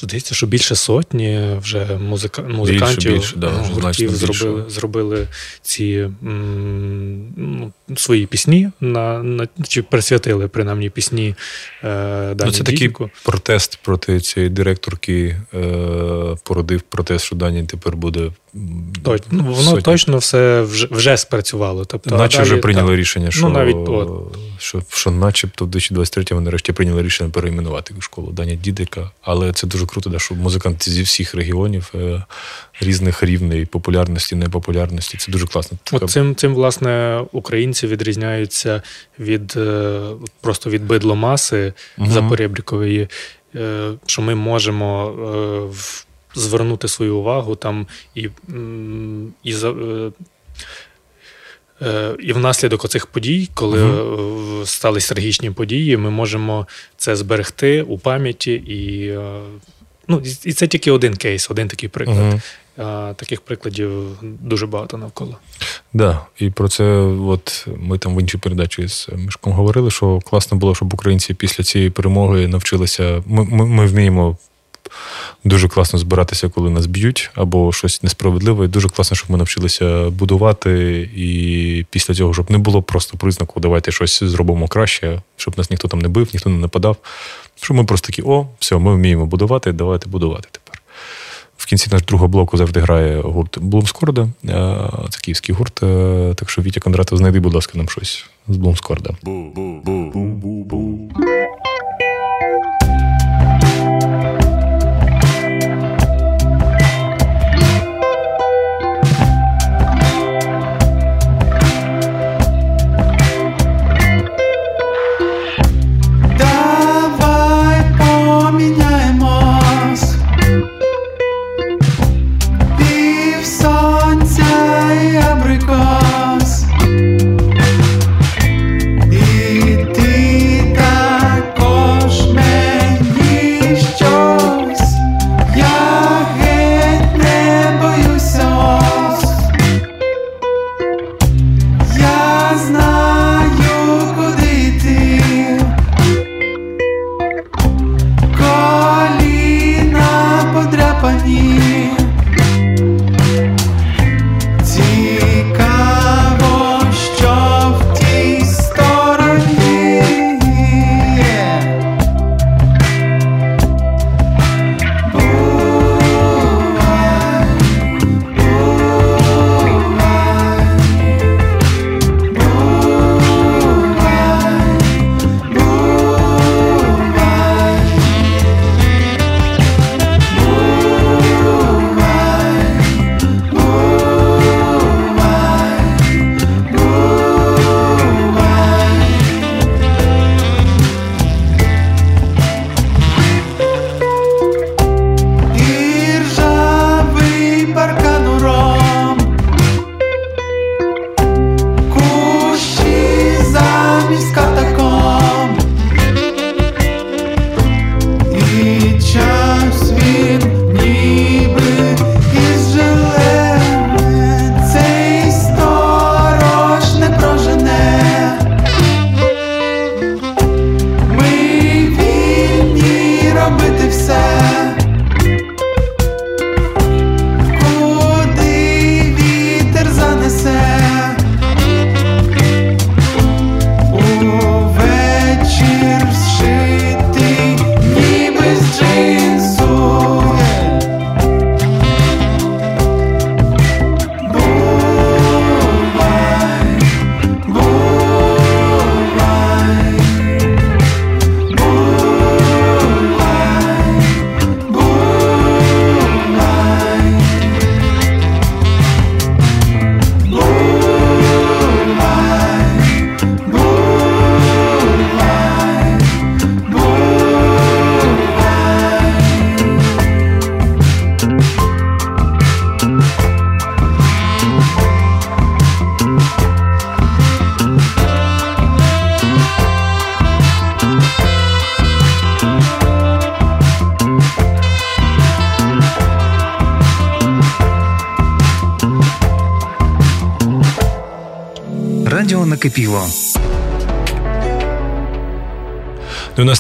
Здається, що більше сотні вже музика... музикантів більше, да, ну, вже гуртів зробили, зробили ці м, ну, свої пісні на, на чи присвятили принаймні пісні е, Дані Ну, це такий протест проти цієї директорки е, породив протест, що Дані тепер буде. М, Точ- ну, воно сотні. точно все вже, вже спрацювало. Тобто, Наче далі, вже прийняли так, рішення, що навіть от. що, що начебто в 2023 вони нарешті прийняли рішення перейменувати школу Даня Дідика. Але це дуже круто, да, що музиканти зі всіх регіонів е, різних рівней популярності, непопулярності. Це дуже класно. Така- От цим, цим, власне, українці відрізняються від е, просто від бидломаси Мгм. запорєбрікової, е, що ми можемо е, в- звернути свою увагу там і, і за. е, е, І внаслідок оцих подій, коли Мгм. е, стались трагічні події, ми можемо це зберегти у пам'яті. І, е, ну, і- це тільки один кейс, один такий приклад. А таких прикладів дуже багато навколо. Да, і про це от ми там в іншій передачі з Мишком говорили, що класно було, щоб українці після цієї перемоги навчилися. Ми, ми, ми вміємо дуже класно збиратися, коли нас б'ють, або щось несправедливе. І дуже класно, щоб ми навчилися будувати. І після цього, щоб не було просто признаку, давайте щось зробимо краще, щоб нас ніхто там не бив, ніхто не нападав. Щоб ми просто такі, о, все, ми вміємо будувати, давайте будувати тепер. В кінці наш другого блоку завжди грає гурт Блумскорда. Це київський гурт. Так що Вітя Кондратов, знайди, будь ласка, нам щось з Блумскорда.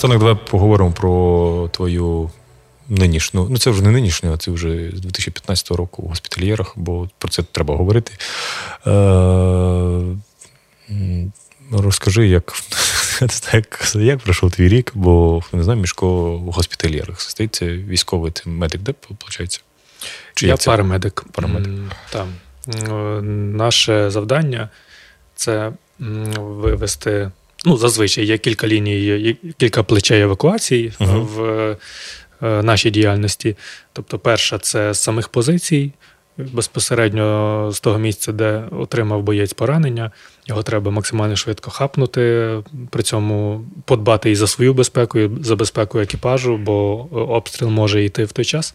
Наостанок давай поговоримо про твою нинішню. Ну, це вже не нинішню, а це вже з 2015 року у госпітальєрах, бо про це треба говорити. Е, розкажи, як, *laughs* як, як пройшов твій рік, бо не знає, Мішко в госпітальєрах стоїть. Це військовий ти медик, де виходить? Чи Я парамедик. Парамедик. Там. Наше завдання це вивести ну, зазвичай є кілька ліній, є кілька плечей евакуації Мгм. в е, нашій діяльності. Тобто, перша це з самих позицій, безпосередньо з того місця, де отримав боєць поранення. Його треба максимально швидко хапнути, при цьому подбати і за свою безпеку, і за безпеку екіпажу, бо обстріл може йти в той час.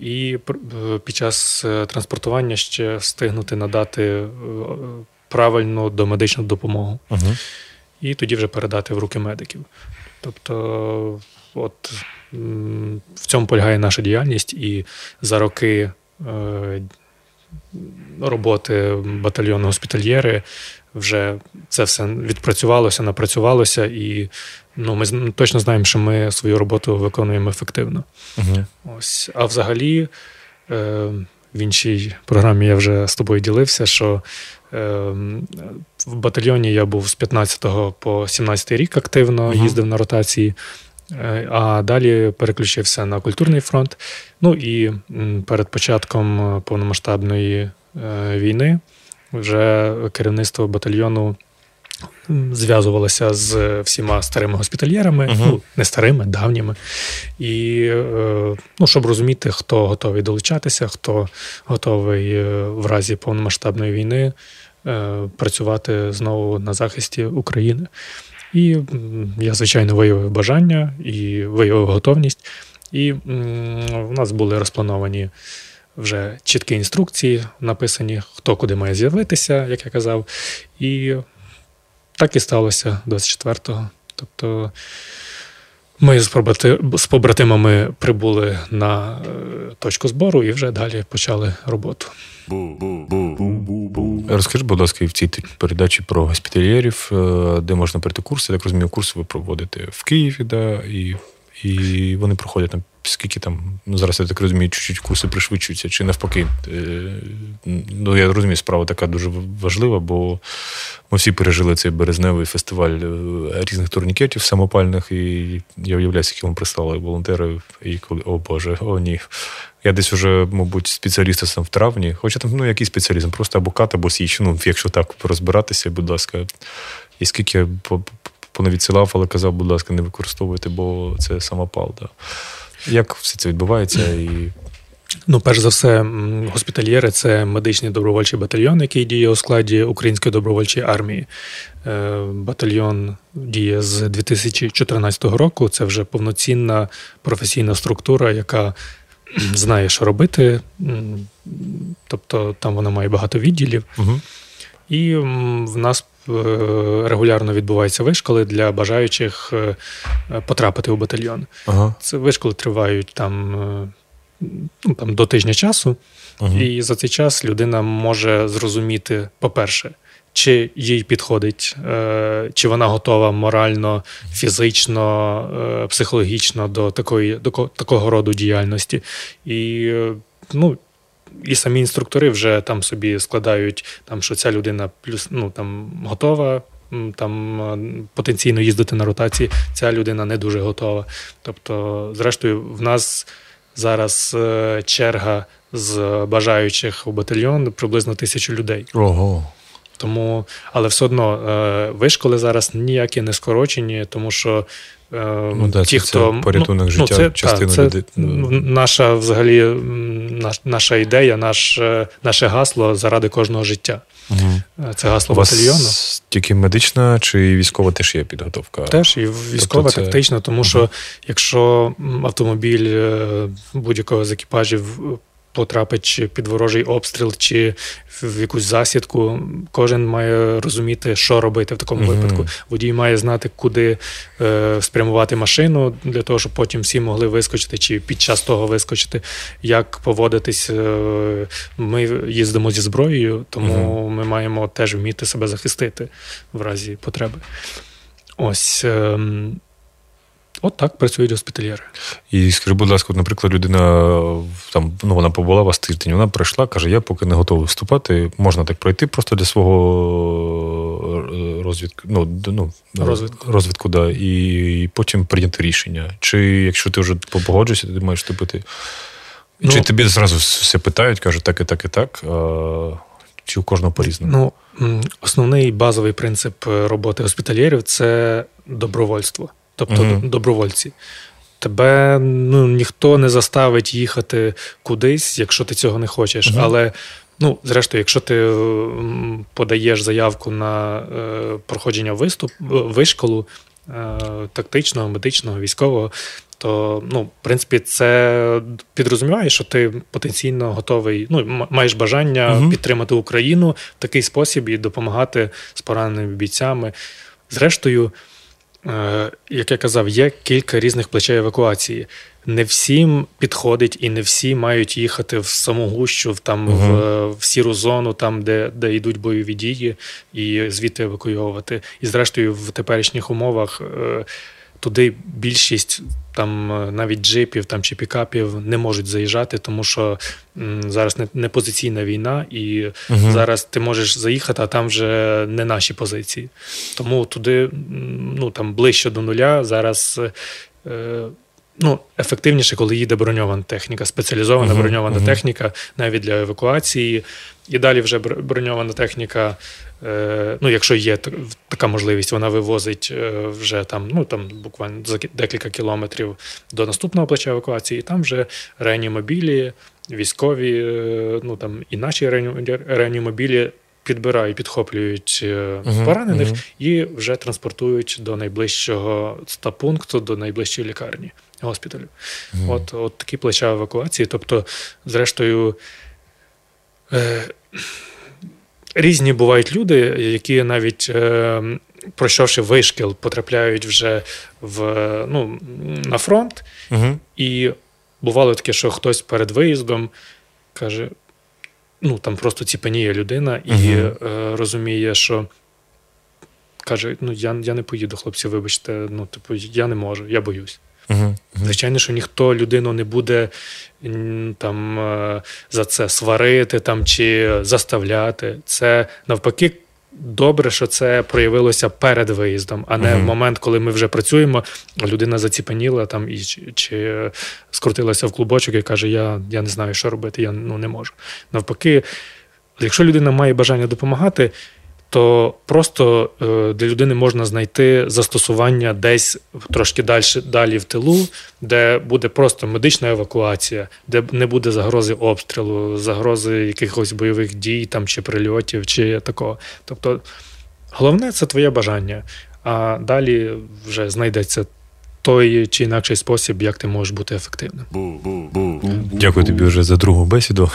І е, під час е, транспортування ще встигнути надати е, правильну домедичну допомогу Угу. І тоді вже передати в руки медиків. Тобто, от в цьому полягає наша діяльність, і за роки е, роботи батальйону госпітальєри вже це все відпрацювалося, напрацювалося, і ну, ми точно знаємо, що ми свою роботу виконуємо ефективно. Угу. Ось. А взагалі, е, в іншій програмі я вже з тобою ділився, що е, в батальйоні я був з 15 по 17 рік активно, Мгм. їздив на ротації, е, а далі переключився на культурний фронт. Ну і перед початком повномасштабної е, війни вже керівництво батальйону зв'язувалося з всіма старими госпітальєрами, Мгм. ну, не старими, давніми. І е, ну, щоб розуміти, хто готовий долучатися, хто готовий е, в разі повномасштабної війни е, працювати знову на захисті України. І я, звичайно, виявив бажання і виявив готовність. І в нас були розплановані вже чіткі інструкції, написані, хто куди має з'явитися, як я казав. І так і сталося 24-го. Тобто ми з побрати- з побратимами прибули на е, точку збору і вже далі почали роботу. Розкажи, будь ласка, в цій передачі про госпітальєрів, е, де можна пройти курси. Так розумію, курси ви проводите в Києві, да, і, і вони проходять там. Скільки там, ну зараз я так розумію, чуть-чуть курси пришвидшуються, чи навпаки. Е, Ну, я розумію, справа така дуже важлива, бо ми всі пережили цей березневий фестиваль е, різних турнікетів самопальних, і я уявляю, скільки вам прислали волонтери, і коли, о Боже, о ні. Я десь вже, мабуть, спеціаліст сам в травні, хоча там, ну, який спеціалізм, просто або кат, або січ, ну, якщо так розбиратися, будь ласка. І скільки я по- по- понавідсилав, але казав, будь ласка, не використовуйте, бо це самопал. Да. Як все це відбувається? І... Ну, перш за все, госпітальєри це медичний добровольчий батальйон, який діє у складі Української добровольчої армії. Е, Батальйон діє з 2014 року. Це вже повноцінна професійна структура, яка знає, що робити. Тобто там вона має багато відділів. Угу. І в нас регулярно відбуваються вишколи для бажаючих е, е, потрапити у батальйон. Ага. Це вишколи тривають там, е, ну, там до тижня часу, Угу. і за цей час людина може зрозуміти, по-перше, чи їй підходить, е, чи вона готова морально, фізично, е, психологічно до такої, до такого роду діяльності. І, е, ну, і самі інструктори вже там собі складають, там, що ця людина плюс ну, там, готова. Там е, потенційно їздити на ротації, ця людина не дуже готова. Тобто, зрештою, в нас зараз е, черга з бажаючих у батальйон приблизно тисячу людей. Ого. Тому, але все одно е, вишколи зараз ніякі не скорочені, тому що е, Ну, да, ті, це- це хто порятунок життя це, частини та, людей. Ну. наша взагалі наш, наша ідея, наш, е, наше гасло заради кожного життя. Угу. Це гасло У вас батальйону. тільки медична чи військова теж є підготовка? Теж і військова, Тобто це- тактична, тому що якщо автомобіль будь-якого з екіпажів потрапить чи під ворожий обстріл, чи в якусь засідку, кожен має розуміти, що робити в такому Мгм. випадку. Водій має знати, куди е, спрямувати машину для того, щоб потім всі могли вискочити, чи під час того вискочити, як поводитись. Е, ми їздимо зі зброєю, тому ми маємо теж вміти себе захистити в разі потреби. Ось. ем, От так працюють госпітальєри. І скажи, будь ласка, наприклад, людина там ну вона побула вас тиждень, вона прийшла, каже: я поки не готовий вступати. Можна так пройти просто для свого е, розвідку, ну, ну Розвитку. розвитку, да, і потім прийняти рішення. Чи якщо ти вже погоджуєшся, ти маєш вступити. Ну, Чи тобі зразу все питають, кажуть, так і так і так. А, чи у кожного по-різному? Ну, основний базовий принцип е, роботи госпітальєрів це добровольство, тобто д- добровольці. Тебе ну, ніхто не заставить їхати кудись, якщо ти цього не хочеш. Мгм. Але ну, зрештою, якщо ти подаєш заявку на е, проходження виступ, е, вишколу е, тактичного, медичного, військового, то ну, в принципі, це підрозуміває, що ти потенційно готовий, ну, маєш бажання Мгм. підтримати Україну в такий спосіб і допомагати з пораненими бійцями. Зрештою, як я казав, є кілька різних плечей евакуації. Не всім підходить і не всі мають їхати в саму гущу, в, там, в, е, в сіру зону, там, де, де йдуть бойові дії, і звідти евакуйовувати. І зрештою, в теперішніх умовах е, туди більшість там е, навіть джипів там, чи пікапів не можуть заїжджати, тому що м, зараз не, не позиційна війна, і угу. зараз ти можеш заїхати, а там вже не наші позиції. Тому туди ну, там, ближче до нуля зараз. Е, Ну, ефективніше, коли їде броньована техніка, спеціалізована Мгм, броньована мгм. техніка навіть для евакуації. І далі вже бр- броньована техніка, е, ну, якщо є така можливість, вона вивозить е, вже там, ну там буквально за декілька кілометрів до наступного плеча евакуації, і там вже реанімобілі, військові, е, ну там і наші реанімобілі підбирають, підхоплюють Мгм, поранених і вже транспортують до найближчого стапункту, до найближчої лікарні, госпіталю. От, от такі плеча евакуації. Тобто, зрештою, е, різні бувають люди, які навіть е, пройшовши вишкіл, потрапляють вже в, ну, на фронт. Угу. І бувало таке, що хтось перед виїздом каже: ну там просто ціпеніє людина і Мгм. е, розуміє, що. Каже, ну я, я не поїду, хлопці, вибачте, ну, типу, я не можу, я боюсь. Угу. Звичайно, що ніхто людину не буде там е, за це сварити там, чи заставляти. Це навпаки. Добре, що це проявилося перед виїздом, а не Мгм. в момент, коли ми вже працюємо, людина заціпеніла там і чи, чи скрутилася в клубочок і каже: Я, я не знаю, що робити, я ну, не можу. Навпаки, якщо людина має бажання допомагати, то просто е, для людини можна знайти застосування десь трошки далі, далі в тилу, де буде просто медична евакуація, де не буде загрози обстрілу, загрози якихось бойових дій там, чи прильотів, чи такого. Тобто, головне це твоє бажання, а далі вже знайдеться той чи інакший спосіб, як ти можеш бути ефективним. Дякую тобі вже за другу бесіду.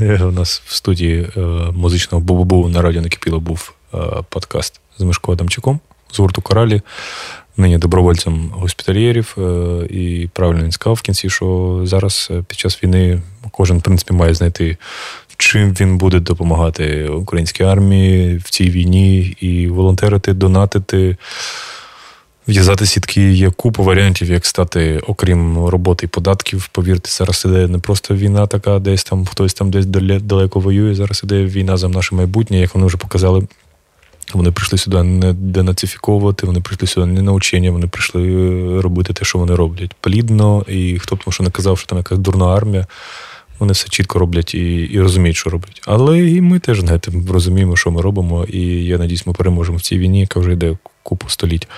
У нас в студії е, музичного Бу-Бу-Бу на радіо Накипіло був е, подкаст з Мишко Адамчуком з гурту Коралі, нині добровольцем госпітальєрів. Е, і правильно він сказав в кінці, що зараз під час війни кожен, в принципі, має знайти, чим він буде допомагати українській армії в цій війні, і волонтерити, донатити. В'язати сітки є купа варіантів, як стати, окрім роботи і податків. Повірте, зараз іде не просто війна така, десь там хтось там десь далеко воює. Зараз іде війна за наше майбутнє, як вони вже показали. Вони прийшли сюди не денацифіковувати, вони прийшли сюди не на учення, вони прийшли е, робити те, що вони роблять. Плідно, і хто б тому що не казав, що там якась дурна армія. Вони все чітко роблять і, і розуміють, що роблять. Але і ми теж знаєте, розуміємо, що ми робимо, і я надіюсь, ми переможемо в цій війні, яка вже йде купу століть.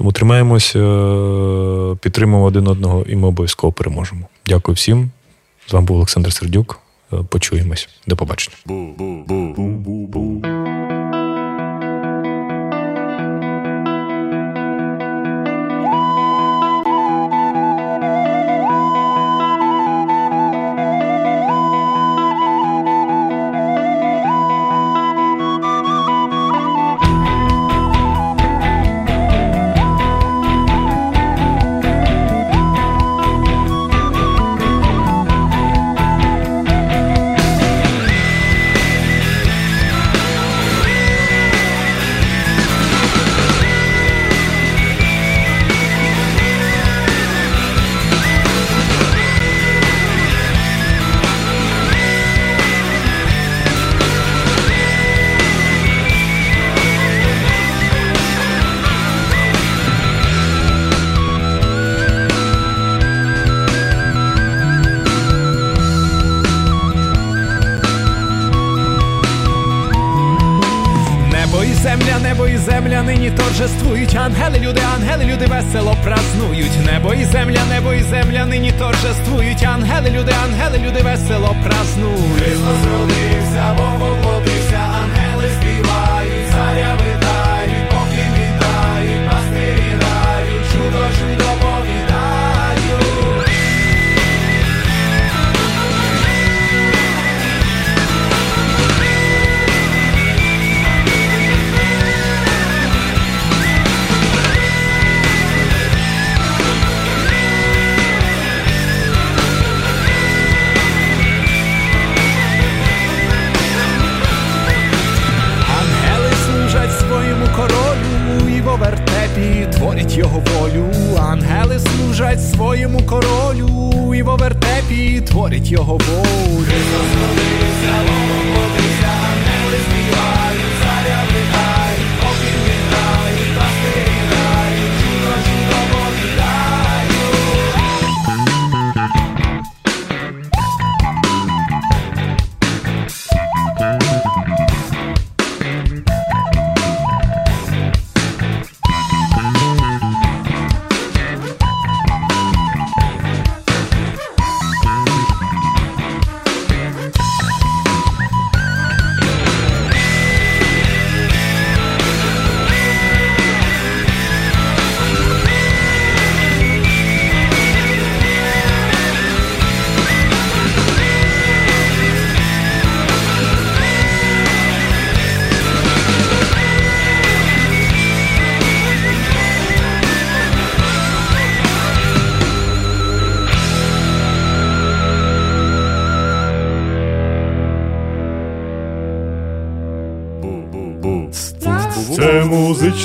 Тому тримаємося, е, підтримуємо один одного, і ми обов'язково переможемо. Дякую всім. З вами був Олександр Сердюк. Е, Почуємось. До побачення. your hope